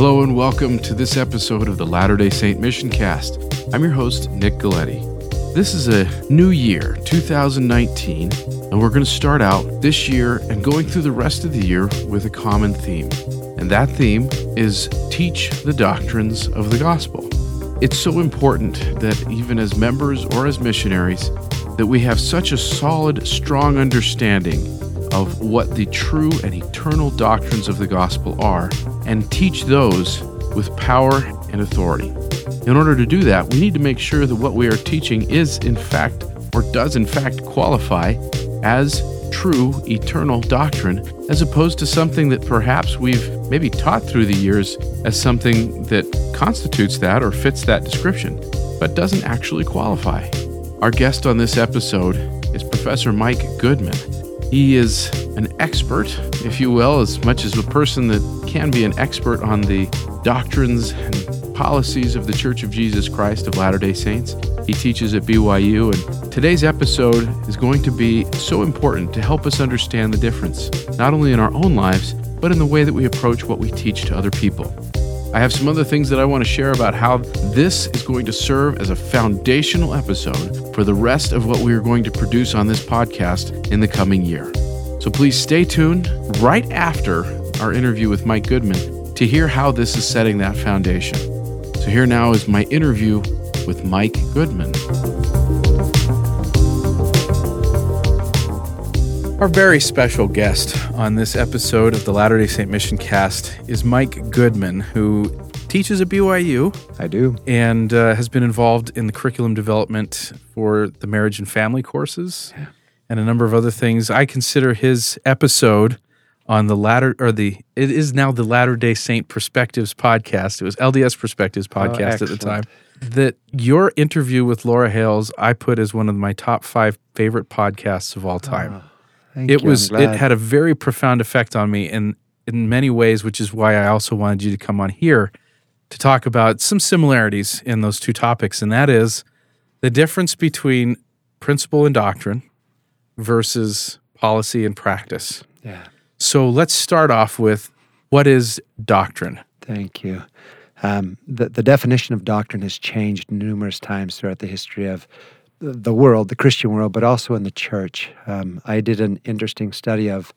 Hello and welcome to this episode of the Latter day Saint Mission Cast. I'm your host, Nick Galetti. This is a new year, 2019, and we're going to start out this year and going through the rest of the year with a common theme. And that theme is teach the doctrines of the gospel. It's so important that even as members or as missionaries, that we have such a solid, strong understanding of what the true and eternal doctrines of the gospel are and teach those with power and authority. In order to do that, we need to make sure that what we are teaching is, in fact, or does in fact qualify as true eternal doctrine, as opposed to something that perhaps we've maybe taught through the years as something that constitutes that or fits that description, but doesn't actually qualify. Our guest on this episode is Professor Mike Goodman. He is an expert, if you will, as much as a person that can be an expert on the doctrines and policies of the Church of Jesus Christ of Latter day Saints. He teaches at BYU, and today's episode is going to be so important to help us understand the difference, not only in our own lives, but in the way that we approach what we teach to other people. I have some other things that I want to share about how this is going to serve as a foundational episode for the rest of what we are going to produce on this podcast in the coming year. So please stay tuned right after our interview with Mike Goodman to hear how this is setting that foundation. So here now is my interview with Mike Goodman. Our very special guest on this episode of the Latter day Saint Mission Cast is Mike Goodman, who teaches at BYU. I do. And uh, has been involved in the curriculum development for the marriage and family courses yeah. and a number of other things. I consider his episode on the latter or the it is now the Latter Day Saint Perspectives podcast. It was LDS Perspectives oh, podcast oh, at the time. That your interview with Laura Hales I put as one of my top five favorite podcasts of all time. Oh. Thank it you. was it had a very profound effect on me in in many ways, which is why I also wanted you to come on here to talk about some similarities in those two topics, and that is the difference between principle and doctrine versus policy and practice. Yeah. So let's start off with what is doctrine? Thank you. Um, the, the definition of doctrine has changed numerous times throughout the history of the world, the Christian world, but also in the church. Um, I did an interesting study of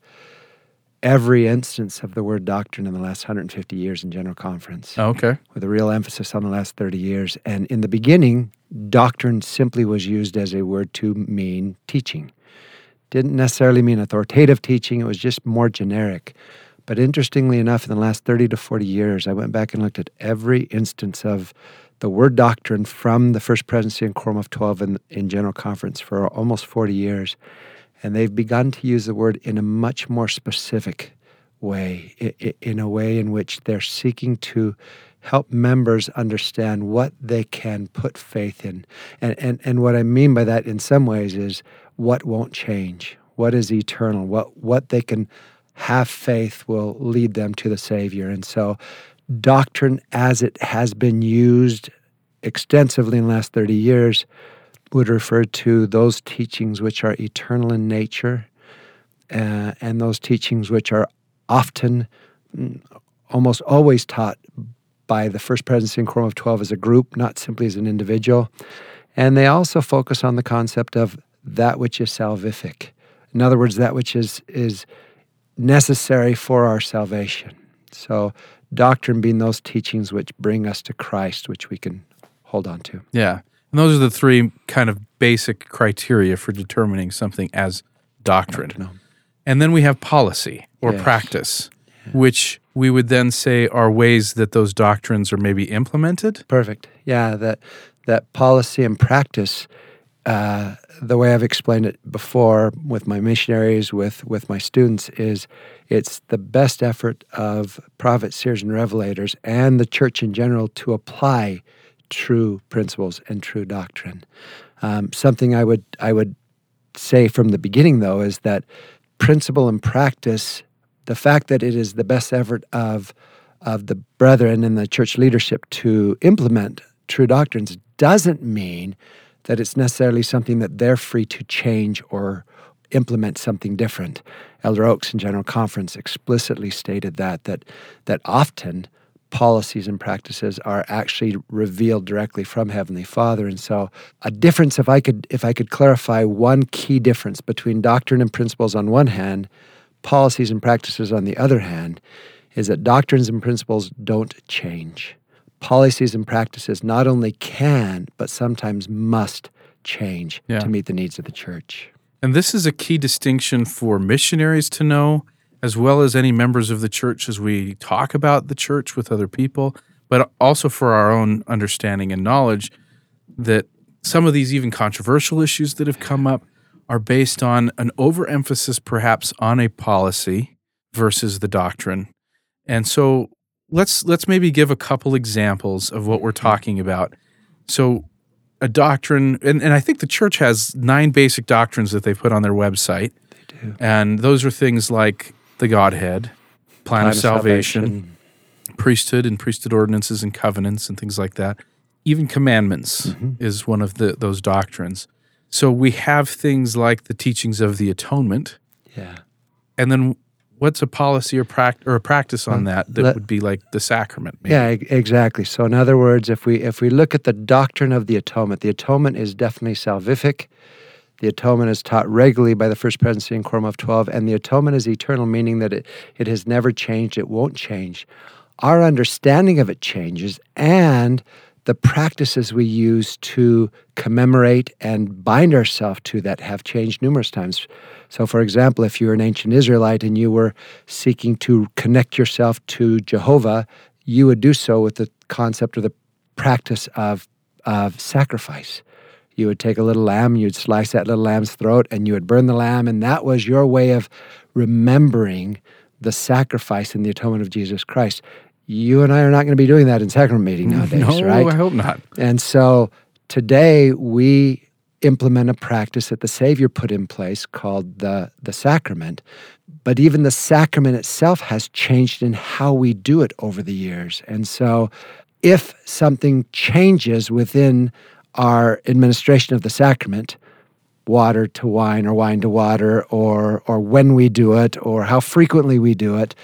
every instance of the word doctrine in the last 150 years in General Conference. Oh, okay. With a real emphasis on the last 30 years. And in the beginning, doctrine simply was used as a word to mean teaching. Didn't necessarily mean authoritative teaching, it was just more generic. But interestingly enough, in the last 30 to 40 years, I went back and looked at every instance of the word doctrine from the First Presidency and Quorum of 12 in, in General Conference for almost 40 years. And they've begun to use the word in a much more specific way, in a way in which they're seeking to help members understand what they can put faith in. And, and, and what I mean by that in some ways is what won't change, what is eternal, what, what they can have faith will lead them to the Savior. And so doctrine as it has been used extensively in the last 30 years would refer to those teachings which are eternal in nature uh, and those teachings which are often, mm, almost always taught by the First Presidency and Quorum of 12 as a group, not simply as an individual. And they also focus on the concept of that which is salvific. In other words, that which is, is necessary for our salvation. So doctrine being those teachings which bring us to Christ, which we can hold on to. Yeah. And those are the three kind of basic criteria for determining something as doctrine. doctrine. And then we have policy or yes. practice, yeah. which we would then say are ways that those doctrines are maybe implemented. Perfect. Yeah, that that policy and practice uh, the way I've explained it before with my missionaries, with with my students, is it's the best effort of prophets, seers, and revelators, and the church in general, to apply true principles and true doctrine. Um, something I would I would say from the beginning, though, is that principle and practice, the fact that it is the best effort of of the brethren and the church leadership to implement true doctrines, doesn't mean that it's necessarily something that they're free to change or implement something different. Elder Oaks in General Conference explicitly stated that that that often policies and practices are actually revealed directly from heavenly father and so a difference if i could if i could clarify one key difference between doctrine and principles on one hand policies and practices on the other hand is that doctrines and principles don't change policies and practices not only can but sometimes must change Yeah. to meet the needs of the church And this is a key distinction for missionaries to know, as well as any members of the church as we talk about the church with other people, but also for our own understanding and knowledge that some of these even controversial issues that have come up are based on an overemphasis perhaps on a policy versus the doctrine. And so let's let's maybe give a couple examples of what we're talking about. So a doctrine, and, and I think the church has nine basic doctrines that they put on their website. They do. And those are things like the Godhead, plan, Plan of salvation, priesthood and priesthood ordinances and covenants and things like that. Even commandments mm-hmm. is one of the those doctrines. So we have things like the teachings of the atonement, yeah and then what's a policy or prac- or a practice on that that let- would be like the sacrament? Maybe? Yeah, exactly. So, in other words, if we if we look at the doctrine of the atonement, the atonement is definitely salvific. The atonement is taught regularly by the First Presidency and Quorum of Twelve, and the atonement is eternal, meaning that it, it has never changed. It won't change. Our understanding of it changes, and the practices we use to commemorate and bind ourselves to that have changed numerous times. So, for example, if you're an ancient Israelite and you were seeking to connect yourself to Jehovah, you would do so with the concept or the practice of, of sacrifice. You would take a little lamb, you'd slice that little lamb's throat, and you would burn the lamb, and that was your way of remembering the sacrifice and the atonement of Jesus Christ. You and I are not going to be doing that in sacrament meeting nowadays, no, right? I hope not. And so today we implement a practice that the Savior put in place called the, the sacrament. But even the sacrament itself has changed in how we do it over the years. And so if something changes within our administration of the sacrament, water to wine or wine to water, or, or when we do it, or how frequently we do it,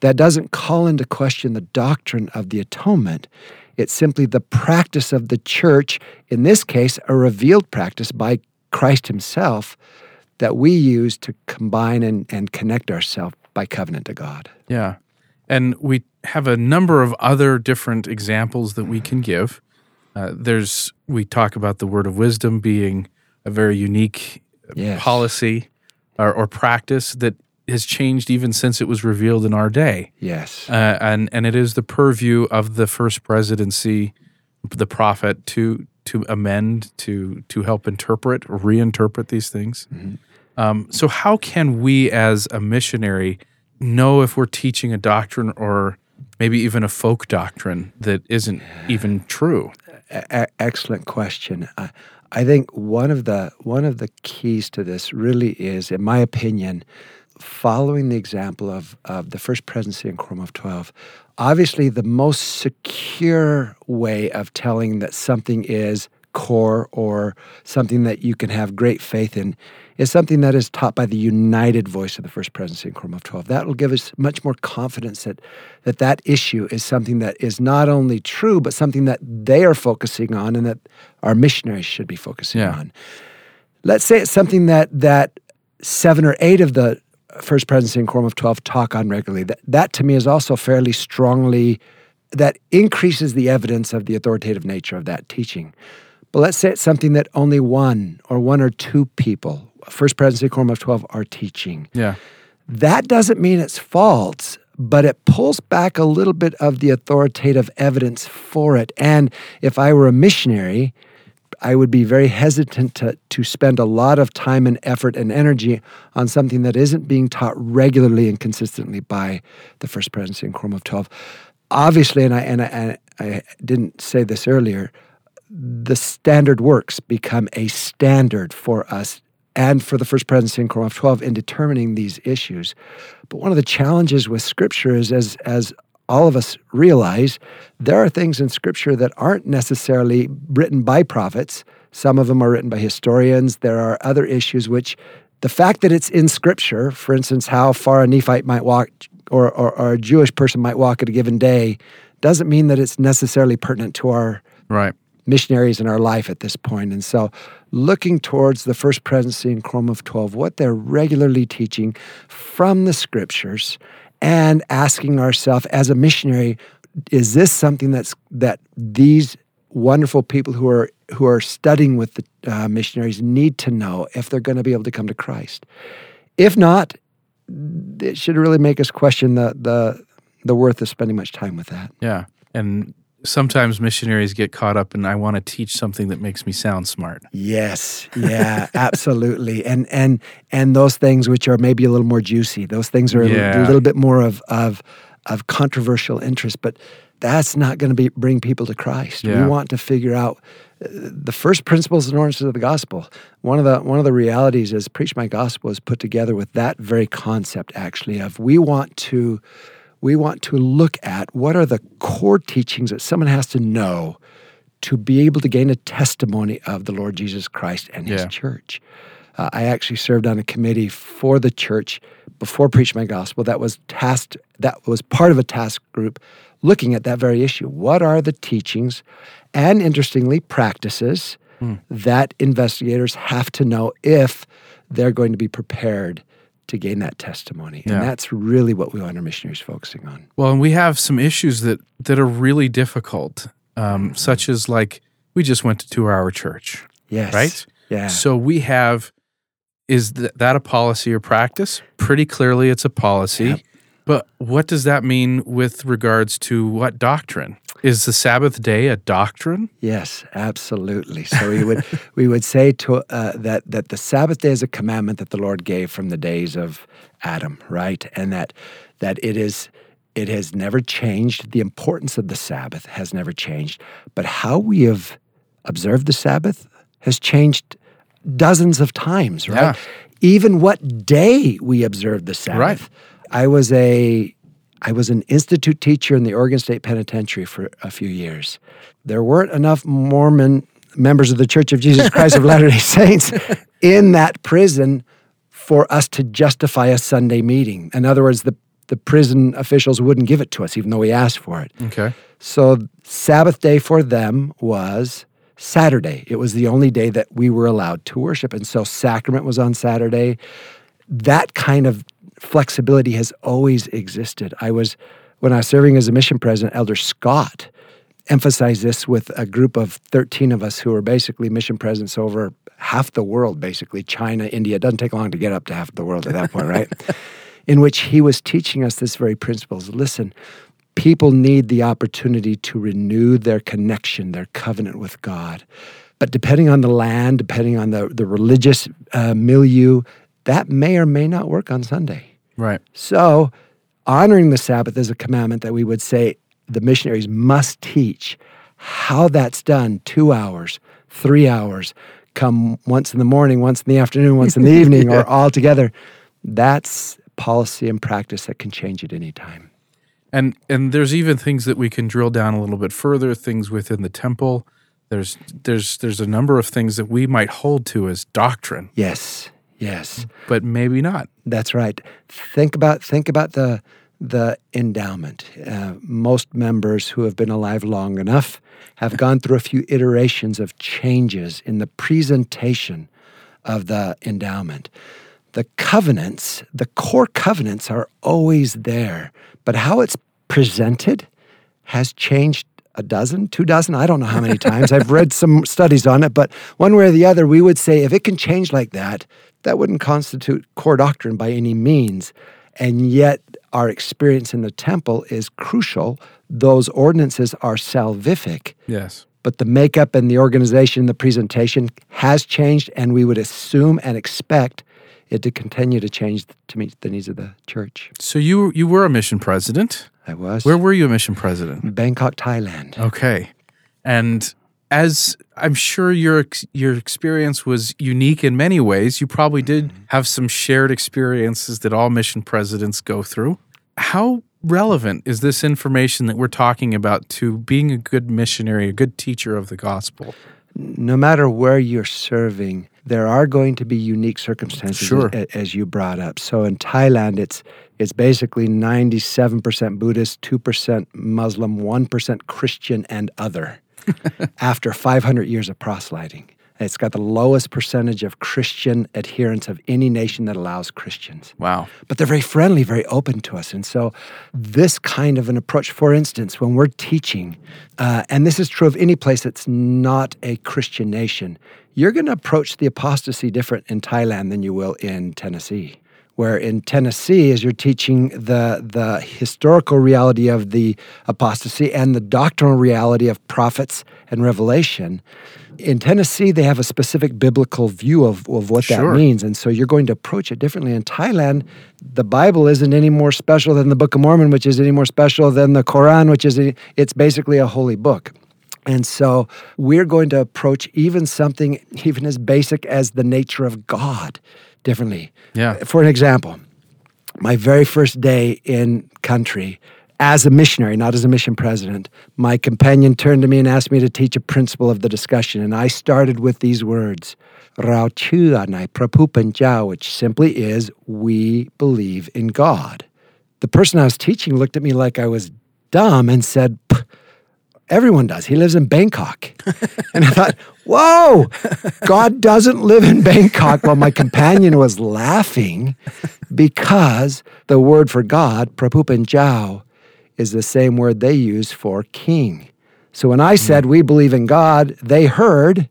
that doesn't call into question the doctrine of the atonement. It's simply the practice of the church, in this case, a revealed practice by Christ Himself, that we use to combine and, and connect ourselves by covenant to God. Yeah. And we have a number of other different examples that we can give. Uh, there's, we talk about the word of wisdom being a very unique Yes. policy or, or practice that has changed even since it was revealed in our day. Yes. Uh, and, and it is the purview of the first presidency, the prophet, to, to amend, to, to help interpret reinterpret these things. Um, so, how can we as a missionary know if we're teaching a doctrine or maybe even a folk doctrine that isn't even true? E- excellent question. I, I think one of the one of the keys to this really is, in my opinion, following the example of, of the first presidency in of Twelve. Obviously, the most secure way of telling that something is core or something that you can have great faith in is something that is taught by the united voice of the First Presidency in of Twelve. That will give us much more confidence that that that issue is something that is not only true, but something that they are focusing on and that our missionaries should be focusing Yeah. on. Let's say it's something that that seven or eight of the First Presidency and Quorum of Twelve talk on regularly. That that to me is also fairly strongly that increases the evidence of the authoritative nature of that teaching. But let's say it's something that only one or one or two people, First Presidency Quorum of 12, are teaching. Yeah. That doesn't mean it's false, but it pulls back a little bit of the authoritative evidence for it. And if I were a missionary, I would be very hesitant to, to spend a lot of time and effort and energy on something that isn't being taught regularly and consistently by the First Presidency and Quorum of 12. Obviously, and I, and I, and I didn't say this earlier, the standard works become a standard for us and for the First Presidency and Quorum of 12 in determining these issues. But one of the challenges with Scripture is, as, as all of us realize, there are things in Scripture that aren't necessarily written by prophets. Some of them are written by historians. There are other issues which the fact that it's in Scripture, for instance, how far a Nephite might walk or, or, or a Jewish person might walk at a given day, doesn't mean that it's necessarily pertinent to our Right. missionaries in our life at this point. And so, looking towards the first presidency in Quorum of 12, what they're regularly teaching from the scriptures, and asking ourselves as a missionary, is this something that's that these wonderful people who are who are studying with the uh, missionaries need to know if they're going to be able to come to Christ? If not, it should really make us question the the the worth of spending much time with that. Yeah. And sometimes missionaries get caught up in I want to teach something that makes me sound smart. Yes, yeah, absolutely. And and and those things which are maybe a little more juicy, those things are a, Yeah. a little bit more of of of controversial interest, but that's not going to be bring people to Christ. Yeah. We want to figure out uh, the first principles and ordinances of the gospel. One of the one of the realities is preach my gospel is put together with that very concept actually of we want to we want to look at what are the core teachings that someone has to know to be able to gain a testimony of the Lord Jesus Christ and His Yeah. church. Uh, I actually served on a committee for the church before Preach My Gospel that was tasked, that was part of a task group looking at that very issue. What are the teachings and, interestingly, practices that investigators have to know if they're going to be prepared to gain that testimony? Yeah. And that's really what we want our missionaries focusing on. Well, and we have some issues that that are really difficult, um, such as like we just went to two hour church, Yes. right? Yeah. So we have is th- that a policy or practice? Pretty clearly, it's a policy. Yep. But what does that mean with regards to what doctrine? Is the Sabbath day a doctrine? Yes, absolutely. So we would we would say to uh, that that the Sabbath day is a commandment that the Lord gave from the days of Adam, right? And that that it is it has never changed. The importance of the Sabbath has never changed, but how we have observed the Sabbath has changed dozens of times, right? Yeah. Even what day we observe the Sabbath. Right. I was a I was an institute teacher in the Oregon State Penitentiary for a few years. There weren't enough Mormon members of the Church of Jesus Christ of Latter-day Saints in that prison for us to justify a Sunday meeting. In other words, the the prison officials wouldn't give it to us even though we asked for it. Okay. So Sabbath day for them was Saturday. It was the only day that we were allowed to worship. And so sacrament was on Saturday. That kind of flexibility has always existed. I was when I was serving as a mission president, Elder Scott emphasized this with a group of 13 of us who were basically mission presidents over half the world, basically China, India. It doesn't take long to get up to half the world at that point, right? In which he was teaching us this very principles. Listen, people need the opportunity to renew their connection, their covenant with God. But depending on the land, depending on the, the religious uh, milieu, that may or may not work on Sunday. Right. So, honoring the Sabbath is a commandment that we would say the missionaries must teach how that's done two hours, three hours, come once in the morning, once in the afternoon, once in the evening, or all together. That's policy and practice that can change at any time. And and there's even things that we can drill down a little bit further, things within the temple. There's there's there's a number of things that we might hold to as doctrine, Yes, yes. but maybe not. That's right. Think about think about the the endowment. Uh, most members who have been alive long enough have gone through a few iterations of changes in the presentation of the endowment. The covenants, the core covenants, are always there, but how it's presented has changed a dozen, two dozen, I don't know how many times. I've read some studies on it, but one way or the other, we would say if it can change like that, that wouldn't constitute core doctrine by any means. And yet, our experience in the temple is crucial. Those ordinances are salvific, Yes. but the makeup and the organization, the presentation has changed, and we would assume and expect it to continue to change to meet the needs of the church. So you you were a mission president. I was. Where were you a mission president? Bangkok, Thailand. Okay. And as I'm sure your your experience was unique in many ways, you probably did mm-hmm. have some shared experiences that all mission presidents go through. How relevant is this information that we're talking about to being a good missionary, a good teacher of the gospel? no matter where you're serving, there are going to be unique circumstances Sure. a- as, you brought up. So in Thailand, it's it's basically 97% Buddhist, 2% Muslim, 1% Christian and other after 500 years of proselyting. It's got the lowest percentage of Christian adherence of any nation that allows Christians Wow. but they're very friendly, very open to us. And so, this kind of an approach, for instance, when we're teaching, uh, and this is true of any place that's not a Christian nation, you're going to approach the apostasy different in Thailand than you will in Tennessee. Where in Tennessee, as you're teaching the, the historical reality of the apostasy and the doctrinal reality of prophets and revelation, in Tennessee, they have a specific biblical view of, of what Sure. that means. And so you're going to approach it differently. In Thailand, the Bible isn't any more special than the Book of Mormon, which is any more special than the Quran, which is, any, it's basically a holy book. And so we're going to approach even something even as basic as the nature of God differently. Yeah. For an example, my very first day in country as a missionary, not as a mission president, my companion turned to me and asked me to teach a principle of the discussion. And I started with these words, Rao Chua Nai Prapupan Jiao, which simply is, we believe in God. The person I was teaching looked at me like I was dumb and said, "Pff, Everyone does. He lives in Bangkok. and I thought, whoa, God doesn't live in Bangkok. While my companion was laughing because the word for God, Prapupan Jiao, is the same word they use for king. So when I said we believe in God, they heard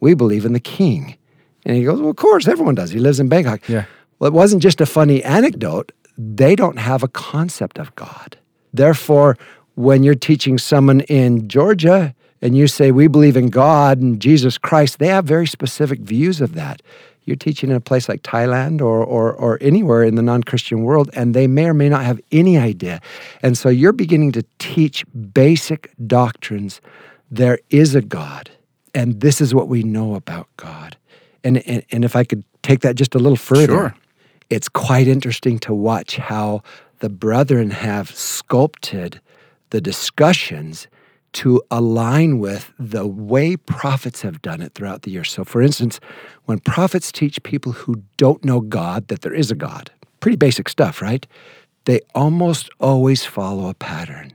we believe in the king. And he goes, Well, of course, everyone does. He lives in Bangkok. Yeah. Well, it wasn't just a funny anecdote. They don't have a concept of God. Therefore, when you're teaching someone in Georgia and you say, We believe in God and Jesus Christ, they have very specific views of that. You're teaching in a place like Thailand or, or, or anywhere in the non Christian world, and they may or may not have any idea. And so you're beginning to teach basic doctrines. There is a God, and this is what we know about God. And, and, and if I could take that just a little further, Sure. it's quite interesting to watch how the brethren have sculpted the discussions to align with the way prophets have done it throughout the years. So, for instance, when prophets teach people who don't know God that there is a God, pretty basic stuff, right? They almost always follow a pattern.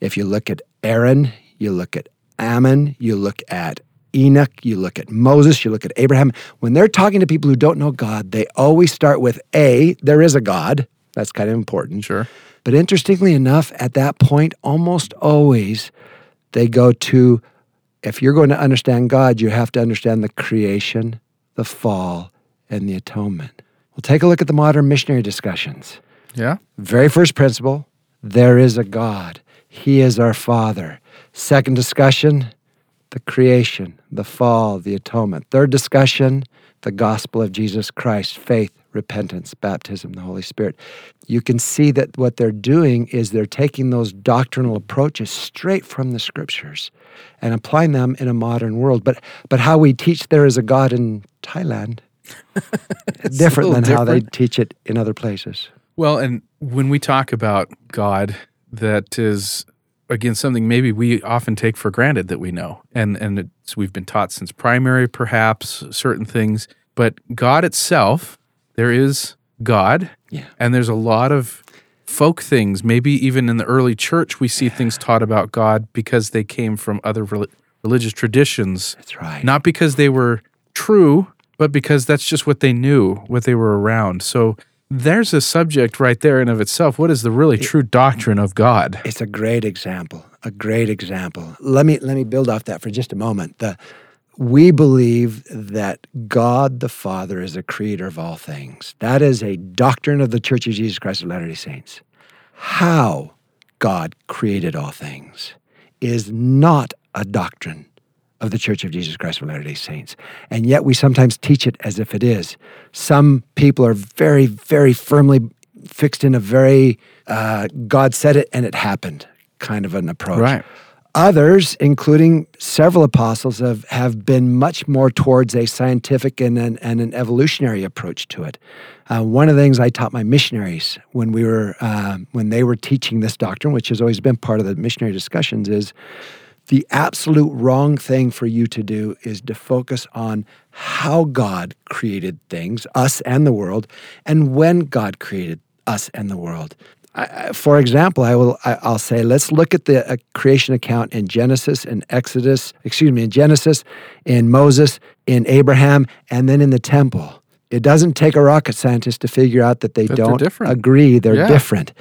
If you look at Aaron, you look at Ammon, you look at Enoch, you look at Moses, you look at Abraham. When they're talking to people who don't know God, they always start with A, there is a God. That's kind of important. Sure. But interestingly enough, at that point, almost always they go to if you're going to understand God, you have to understand the creation, the fall, and the atonement. Well, take a look at the modern missionary discussions. Yeah. Very first principle there is a God, He is our Father. Second discussion, the creation, the fall, the atonement. Third discussion, the gospel of Jesus Christ, faith, repentance, baptism, the Holy Spirit. You can see that what they're doing is they're taking those doctrinal approaches straight from the scriptures and applying them in a modern world. But but how we teach there is a God in Thailand It's a different little than how they teach it in other places. Well, and when we talk about God, that is again something maybe we often take for granted that we know, and and it's, we've been taught since primary, perhaps certain things. But God itself, there is God, Yeah. and there's a lot of folk things. Maybe even in the early church, we see things taught about God because they came from other rel- religious traditions, That's right. not because they were true, but because that's just what they knew, what they were around. So there's a subject right there in of itself. What is the really true doctrine of God? It's a great example. A great example. Let me let me build off that for just a moment. The we believe that God the Father is the creator of all things. That is a doctrine of the Church of Jesus Christ of Latter-day Saints. How God created all things is not a doctrine of the Church of Jesus Christ of Latter-day Saints. And yet we sometimes teach it as if it is. Some people are very, very firmly fixed in a very uh, God said it and it happened kind of an approach. Right. Others, including several apostles, have, have been much more towards a scientific and an, and an evolutionary approach to it. Uh, one of the things I taught my missionaries when we were uh, when they were teaching this doctrine, which has always been part of the missionary discussions, is The absolute wrong thing for you to do is to focus on how God created things, us and the world, and when God created us and the world. I, for example, I will I, will say let's look at the uh, creation account in Genesis and Exodus, excuse me, in Genesis, in Moses, in Abraham, and then in the temple. It doesn't take a rocket scientist to figure out that they That don't different. agree they're Yeah. different.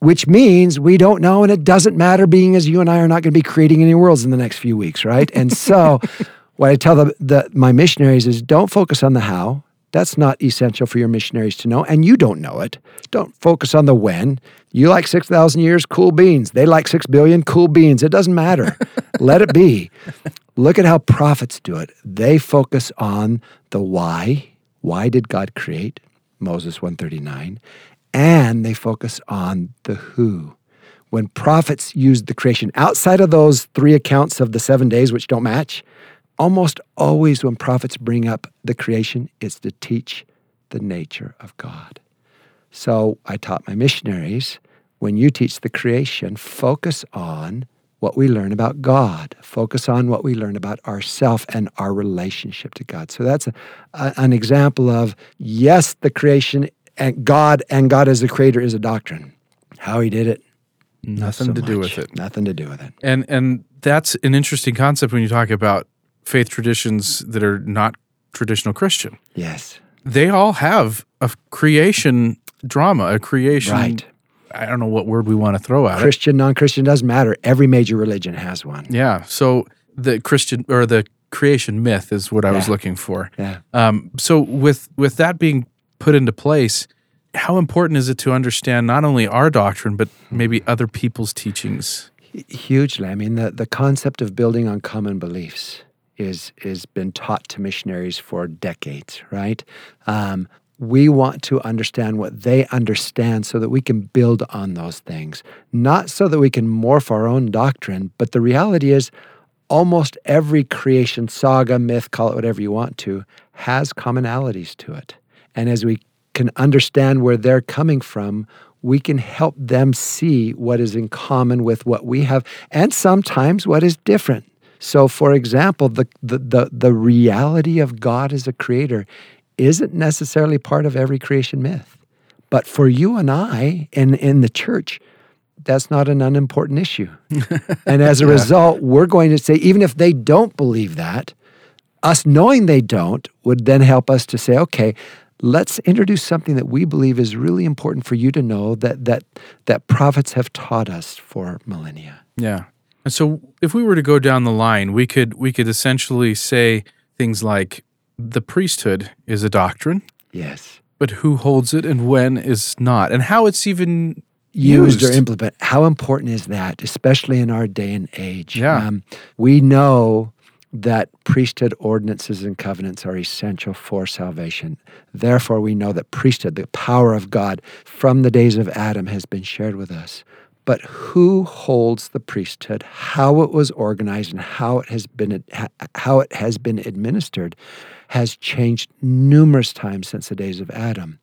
Which means we don't know, and it doesn't matter, being as you and I are not going to be creating any worlds in the next few weeks, right? And so, what I tell the, the, my missionaries is don't focus on the how. That's not essential for your missionaries to know, and you don't know it. Don't focus on the when. You like 6,000 years, cool beans. They like 6 billion, cool beans. It doesn't matter. Let it be. Look at how prophets do it. They focus on the why. Why did God create? Moses 139. And they focus on the who. When prophets used the creation outside of those three accounts of the seven days, which don't match, almost always when prophets bring up the creation, it's to teach the nature of God. So I taught my missionaries when you teach the creation, focus on what we learn about God, focus on what we learn about ourself and our relationship to God. So that's a, a- an example of yes, the creation and God and God as the creator is a doctrine. How he did it, not Nothing so to do with it. Nothing to do with it. And and that's an interesting concept when you talk about faith traditions that are not traditional Christian. Yes. They all have a creation drama, a creation. Right. I don't know what word we want to throw at it. Christian, non Christian, doesn't matter. Every major religion has one. Yeah. So the Christian or the creation myth is what I was looking for. Yeah. Um, so with with that being put into place, how important is it to understand not only our doctrine but maybe other people's teachings? Hugely. I mean, the, the concept of building on common beliefs is is been taught to missionaries for decades, right? Um, we want to understand what they understand so that we can build on those things, not so that we can morph our own doctrine. But the reality is, almost every creation saga, myth, call it whatever you want to, has commonalities to it. And as we can understand where they're coming from, we can help them see what is in common with what we have and sometimes what is different. So, for example, the, the, the, the reality of God as a creator isn't necessarily part of every creation myth. But for you and I in, in the church, that's not an unimportant issue. and as a result, we're going to say, even if they don't believe that, us knowing they don't would then help us to say, okay, let's introduce something that we believe is really important for you to know that that that prophets have taught us for millennia. Yeah. And so if we were to go down the line, we could we could essentially say things like the priesthood is a doctrine, Yes. but who holds it and when is not, and how it's even Used, or implemented. How important is that, especially in our day and age? Yeah. Um, we know that priesthood ordinances and covenants are essential for salvation. Therefore, we know that priesthood, the power of God from the days of Adam, has been shared with us. But who holds the priesthood, how it was organized, and how it has been how it has been administered, has changed numerous times since the days of Adam,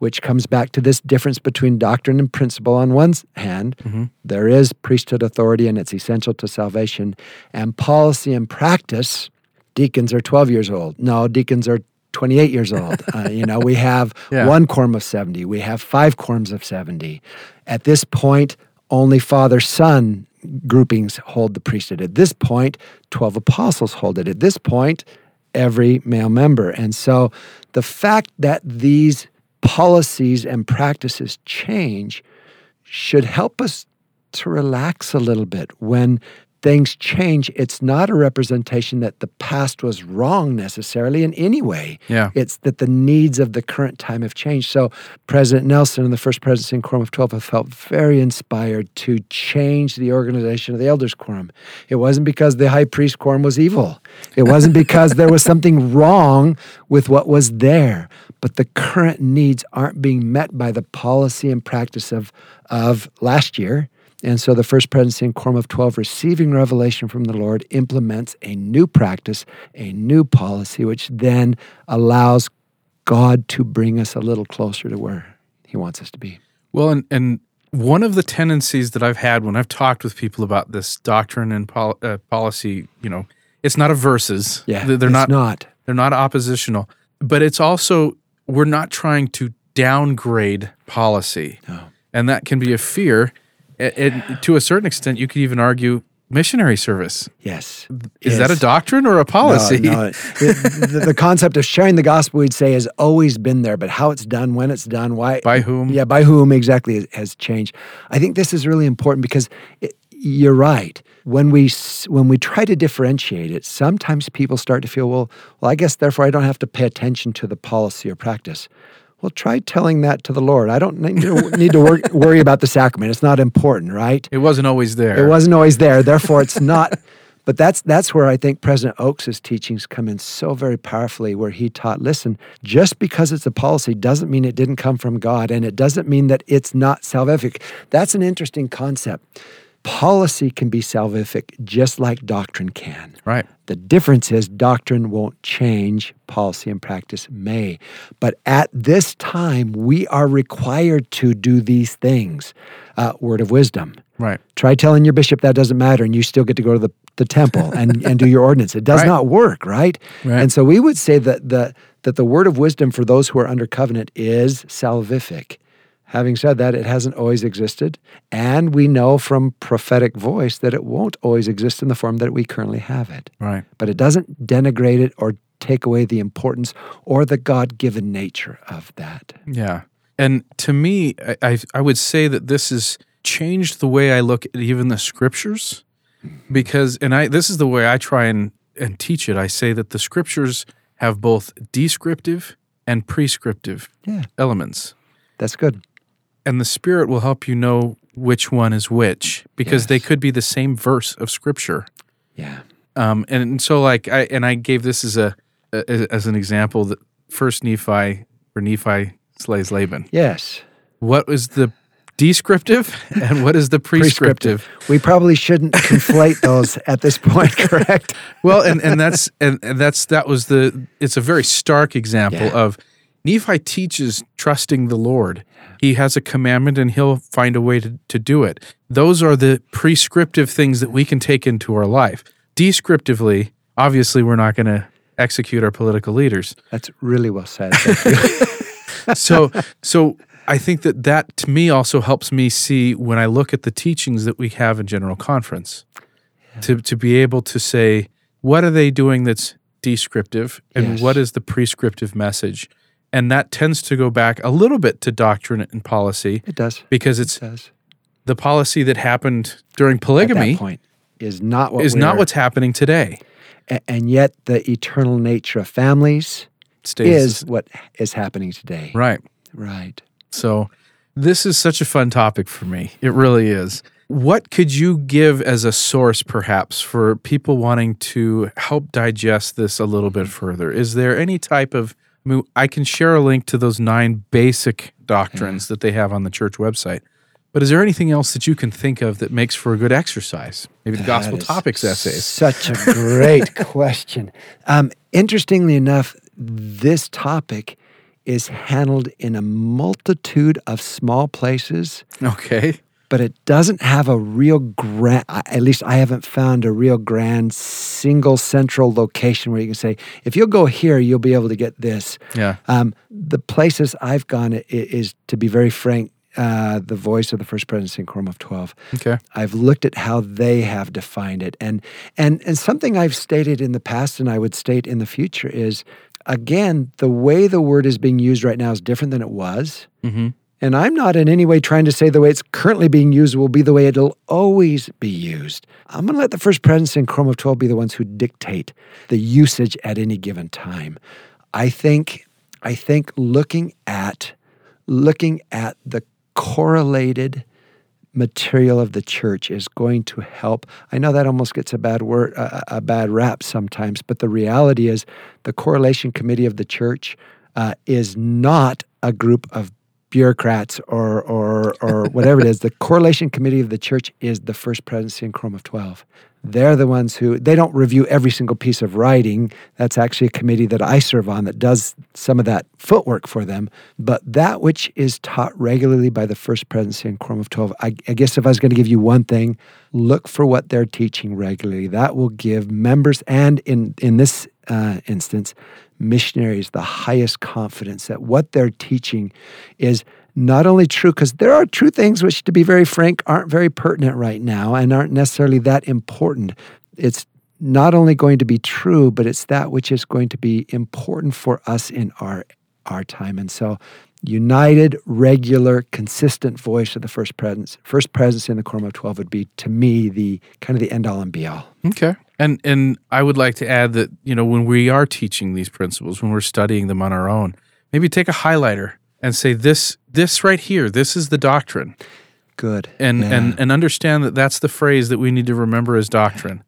which comes back to this difference between doctrine and principle. On one hand, there is priesthood authority, and it's essential to salvation, and policy and practice. Deacons are 12 years old. No, deacons are 28 years old. Uh, you know, we have Yeah. one quorum of 70. We have five quorums of 70. At this point, only father son groupings hold the priesthood. At this point, 12 apostles hold it. At this point, every male member. And so the fact that these policies and practices change should help us to relax a little bit when things change. It's not a representation that the past was wrong necessarily in any way. Yeah. It's that the needs of the current time have changed. So President Nelson and the First Presidency in Quorum of 12 have felt very inspired to change the organization of the Elders Quorum. It wasn't because the High Priest Quorum was evil. It wasn't because there was something wrong with what was there. But the current needs aren't being met by the policy and practice of, of last year. And so the First Presidency in Quorum of 12, receiving revelation from the Lord, implements a new practice, a new policy, which then allows God to bring us a little closer to where He wants us to be. Well, and and one of the tendencies that I've had when I've talked with people about this doctrine and pol- uh, policy, you know, it's not a versus. Yeah, they're it's not, not. They're not oppositional, but it's also we're not trying to downgrade policy, No. and that can be a fear. And, to a certain extent, you could even argue missionary service. Yes. Is that a doctrine or a policy? No, no. The, the, the concept of sharing the gospel, we'd say, has always been there, but how it's done, when it's done, why, By whom? yeah, by whom exactly has changed. I think this is really important because it, you're right. When we when we try to differentiate it, sometimes people start to feel, well, well, I guess therefore I don't have to pay attention to the policy or practice. Well, try telling that to the Lord. I don't need to, need to wor- worry about the sacrament. It's not important, right? It wasn't always there. It wasn't always there. Therefore, it's not. But that's that's where I think President Oaks' teachings come in so very powerfully, where he taught, listen, just because it's a policy doesn't mean it didn't come from God, and it doesn't mean that it's not salvific. That's an interesting concept. Policy can be salvific just like doctrine can. Right. The difference is doctrine won't change, policy and practice may. But at this time, we are required to do these things. Uh, word of wisdom. Right. Try telling your bishop that doesn't matter and you still get to go to the, the temple and, and do your ordinance. It does Right. not work, right? Right. And so we would say that the that the word of wisdom for those who are under covenant is salvific. Having said that, it hasn't always existed. And we know from prophetic voice that it won't always exist in the form that we currently have it. Right. But it doesn't denigrate it or take away the importance or the God given nature of that. Yeah. And to me, I, I, I would say that this has changed the way I look at even the scriptures mm-hmm. because, and I, this is the way I try and, and teach it. I say that the scriptures have both descriptive and prescriptive Yeah, elements. that's good. And the Spirit will help you know which one is which because they could be the same verse of scripture. Yeah. Um, and and, so like I and I gave this as a, a as an example that First Nephi or Nephi slays Laban. Yes. What is the descriptive and what is the prescriptive? We probably shouldn't conflate those at this point, correct? well, and and that's and, and that's that was the it's a very stark example Yeah. of Nephi teaches trusting the Lord. He has a commandment and he'll find a way to, to do it. Those are the prescriptive things that we can take into our life. Descriptively, obviously we're not going to execute our political leaders. That's really well said. So so I think that that to me also helps me see when I look at the teachings that we have in general conference to to be able to say what are they doing that's descriptive and Yes. what is the prescriptive message and that tends to go back a little bit to doctrine and policy It does. because It it's does. the policy that happened during polygamy point is not what is not what's happening today a- and yet the eternal nature of families stays is what is happening today. right Right. So, this is such a fun topic for me. It really is. What could you give as a source, perhaps, for people wanting to help digest this a little bit mm-hmm. further? Is there any type of, I mean, I can share a link to those nine basic doctrines that they have on the church website. But is there anything else that you can think of that makes for a good exercise? Maybe the gospel That is topics essays. Such a great question. Um, interestingly enough, this topic is handled in a multitude of small places, Okay. But it doesn't have a real grand, at least I haven't found a real grand single central location where you can say, if you'll go here, you'll be able to get this. Yeah. Um, the places I've gone i- is, to be very frank, uh, the voice of the First Presidency in Quorum of 12. Okay. I've looked at how they have defined it. And and and something I've stated in the past and I would state in the future is again, the way the word is being used right now is different than it was. Mm-hmm. And I'm not in any way trying to say the way it's currently being used will be the way it'll always be used. I'm going to let the First Presidency and Quorum of 12 be the ones who dictate the usage at any given time. I think I think looking at looking at the correlated material of the church is going to help. I know that almost gets a bad word, a, a bad rap sometimes, but the reality is, the correlation committee of the church uh, is not a group of bureaucrats or or or whatever it is. The correlation committee of the church is the first presidency in Quorum of Twelve. They're the ones who they don't review every single piece of writing. That's actually a committee that I serve on that does some of that footwork for them. But that which is taught regularly by the first presidency in Quorum of 12, I, I guess if I was going to give you one thing, look for what they're teaching regularly. That will give members, and in, in this uh, instance, missionaries, the highest confidence that what they're teaching is not only true, because there are true things which, to be very frank, aren't very pertinent right now and aren't necessarily that important. It's not only going to be true, but it's that which is going to be important for us in our our time. And so united, regular, consistent voice of the first presidency, first presidency in the Quorum of Twelve would be to me the kind of the end all and be all. Okay. And and I would like to add that, you know, when we are teaching these principles, when we're studying them on our own, maybe take a highlighter and say this this right here this is the doctrine good and yeah. and and understand that that's the phrase that we need to remember as doctrine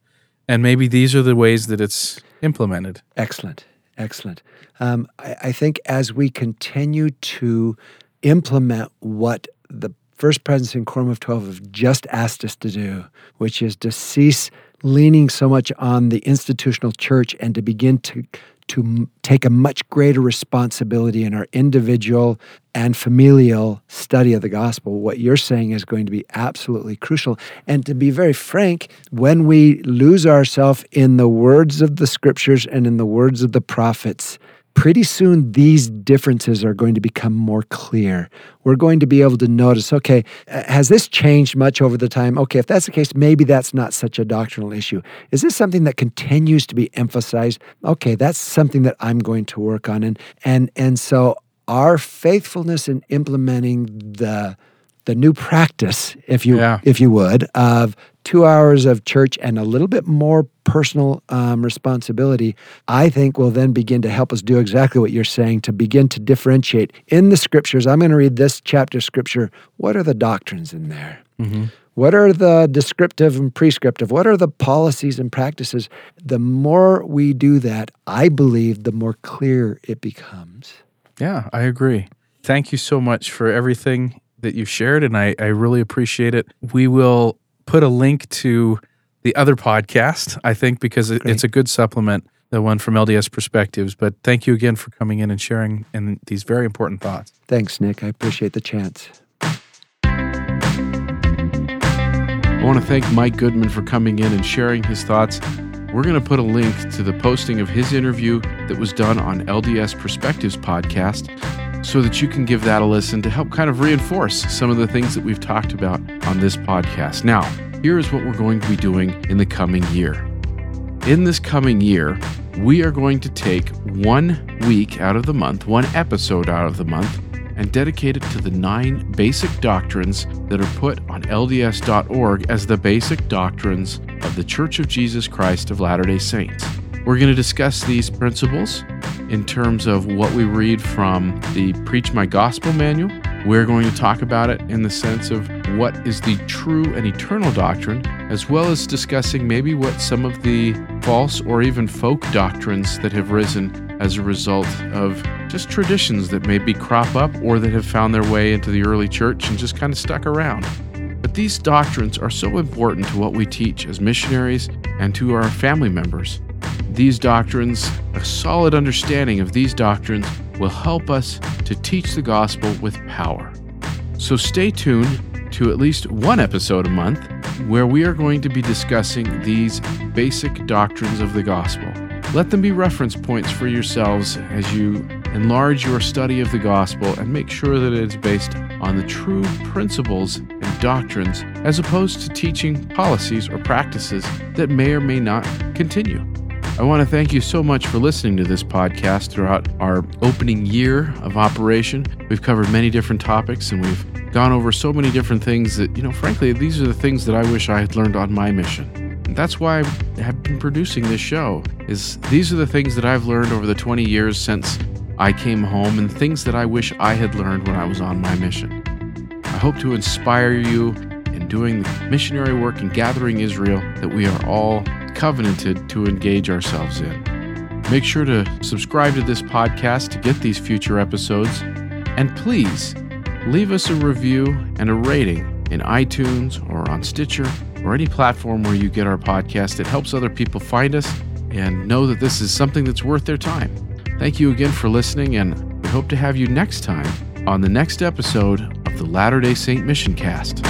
and maybe these are the ways that it's implemented excellent excellent. Um, I, I think as we continue to implement what the first presidency in quorum of 12 have just asked us to do which is to cease leaning so much on the institutional church and to begin to to take a much greater responsibility in our individual and familial study of the gospel. What you're saying is going to be absolutely crucial. And to be very frank, when we lose ourselves in the words of the scriptures and in the words of the prophets, pretty soon these differences are going to become more clear. We're going to be able to notice okay, uh, has this changed much over the time? Okay, if that's the case, maybe that's not such a doctrinal issue. Is this something that continues to be emphasized? Okay, that's something that I'm going to work on. And and and so our faithfulness in implementing the the new practice, if you yeah. if you would, of two hours of church and a little bit more personal um, responsibility, I think will then begin to help us do exactly what you're saying to begin to differentiate in the scriptures. I'm going to read this chapter of scripture. What are the doctrines in there? Mm-hmm. What are the descriptive and prescriptive? What are the policies and practices? The more we do that, I believe, the more clear it becomes. Yeah, I agree. Thank you so much for everything that you've shared, and I, I really appreciate it. We will put a link to the other podcast, I think, because it, it's a good supplement, the one from LDS Perspectives. But thank you again for coming in and sharing in these very important thoughts. Thanks, Nick. I appreciate the chance. I want to thank Mike Goodman for coming in and sharing his thoughts. We're going to put a link to the posting of his interview that was done on LDS Perspectives podcast so that you can give that a listen to help kind of reinforce some of the things that we've talked about on this podcast. Now, here is what we're going to be doing in the coming year. In this coming year, we are going to take one week out of the month, one episode out of the month, and dedicate it to the nine basic doctrines that are put on LDS.org as the basic doctrines of the Church of Jesus Christ of Latter day Saints. We're going to discuss these principles in terms of what we read from the Preach My Gospel manual. We're going to talk about it in the sense of what is the true and eternal doctrine, as well as discussing maybe what some of the false or even folk doctrines that have risen as a result of just traditions that maybe crop up or that have found their way into the early church and just kind of stuck around. But these doctrines are so important to what we teach as missionaries and to our family members these doctrines, a solid understanding of these doctrines, will help us to teach the gospel with power. So stay tuned to at least one episode a month where we are going to be discussing these basic doctrines of the gospel. Let them be reference points for yourselves as you enlarge your study of the gospel and make sure that it is based on the true principles and doctrines as opposed to teaching policies or practices that may or may not continue. I want to thank you so much for listening to this podcast throughout our opening year of operation. We've covered many different topics and we've gone over so many different things that, you know, frankly, these are the things that I wish I had learned on my mission. And that's why I have been producing this show. Is these are the things that I've learned over the 20 years since I came home and things that I wish I had learned when I was on my mission. I hope to inspire you doing the missionary work and gathering Israel that we are all covenanted to engage ourselves in. Make sure to subscribe to this podcast to get these future episodes. And please leave us a review and a rating in iTunes or on Stitcher or any platform where you get our podcast. It helps other people find us and know that this is something that's worth their time. Thank you again for listening, and we hope to have you next time on the next episode of the Latter day Saint Mission Cast.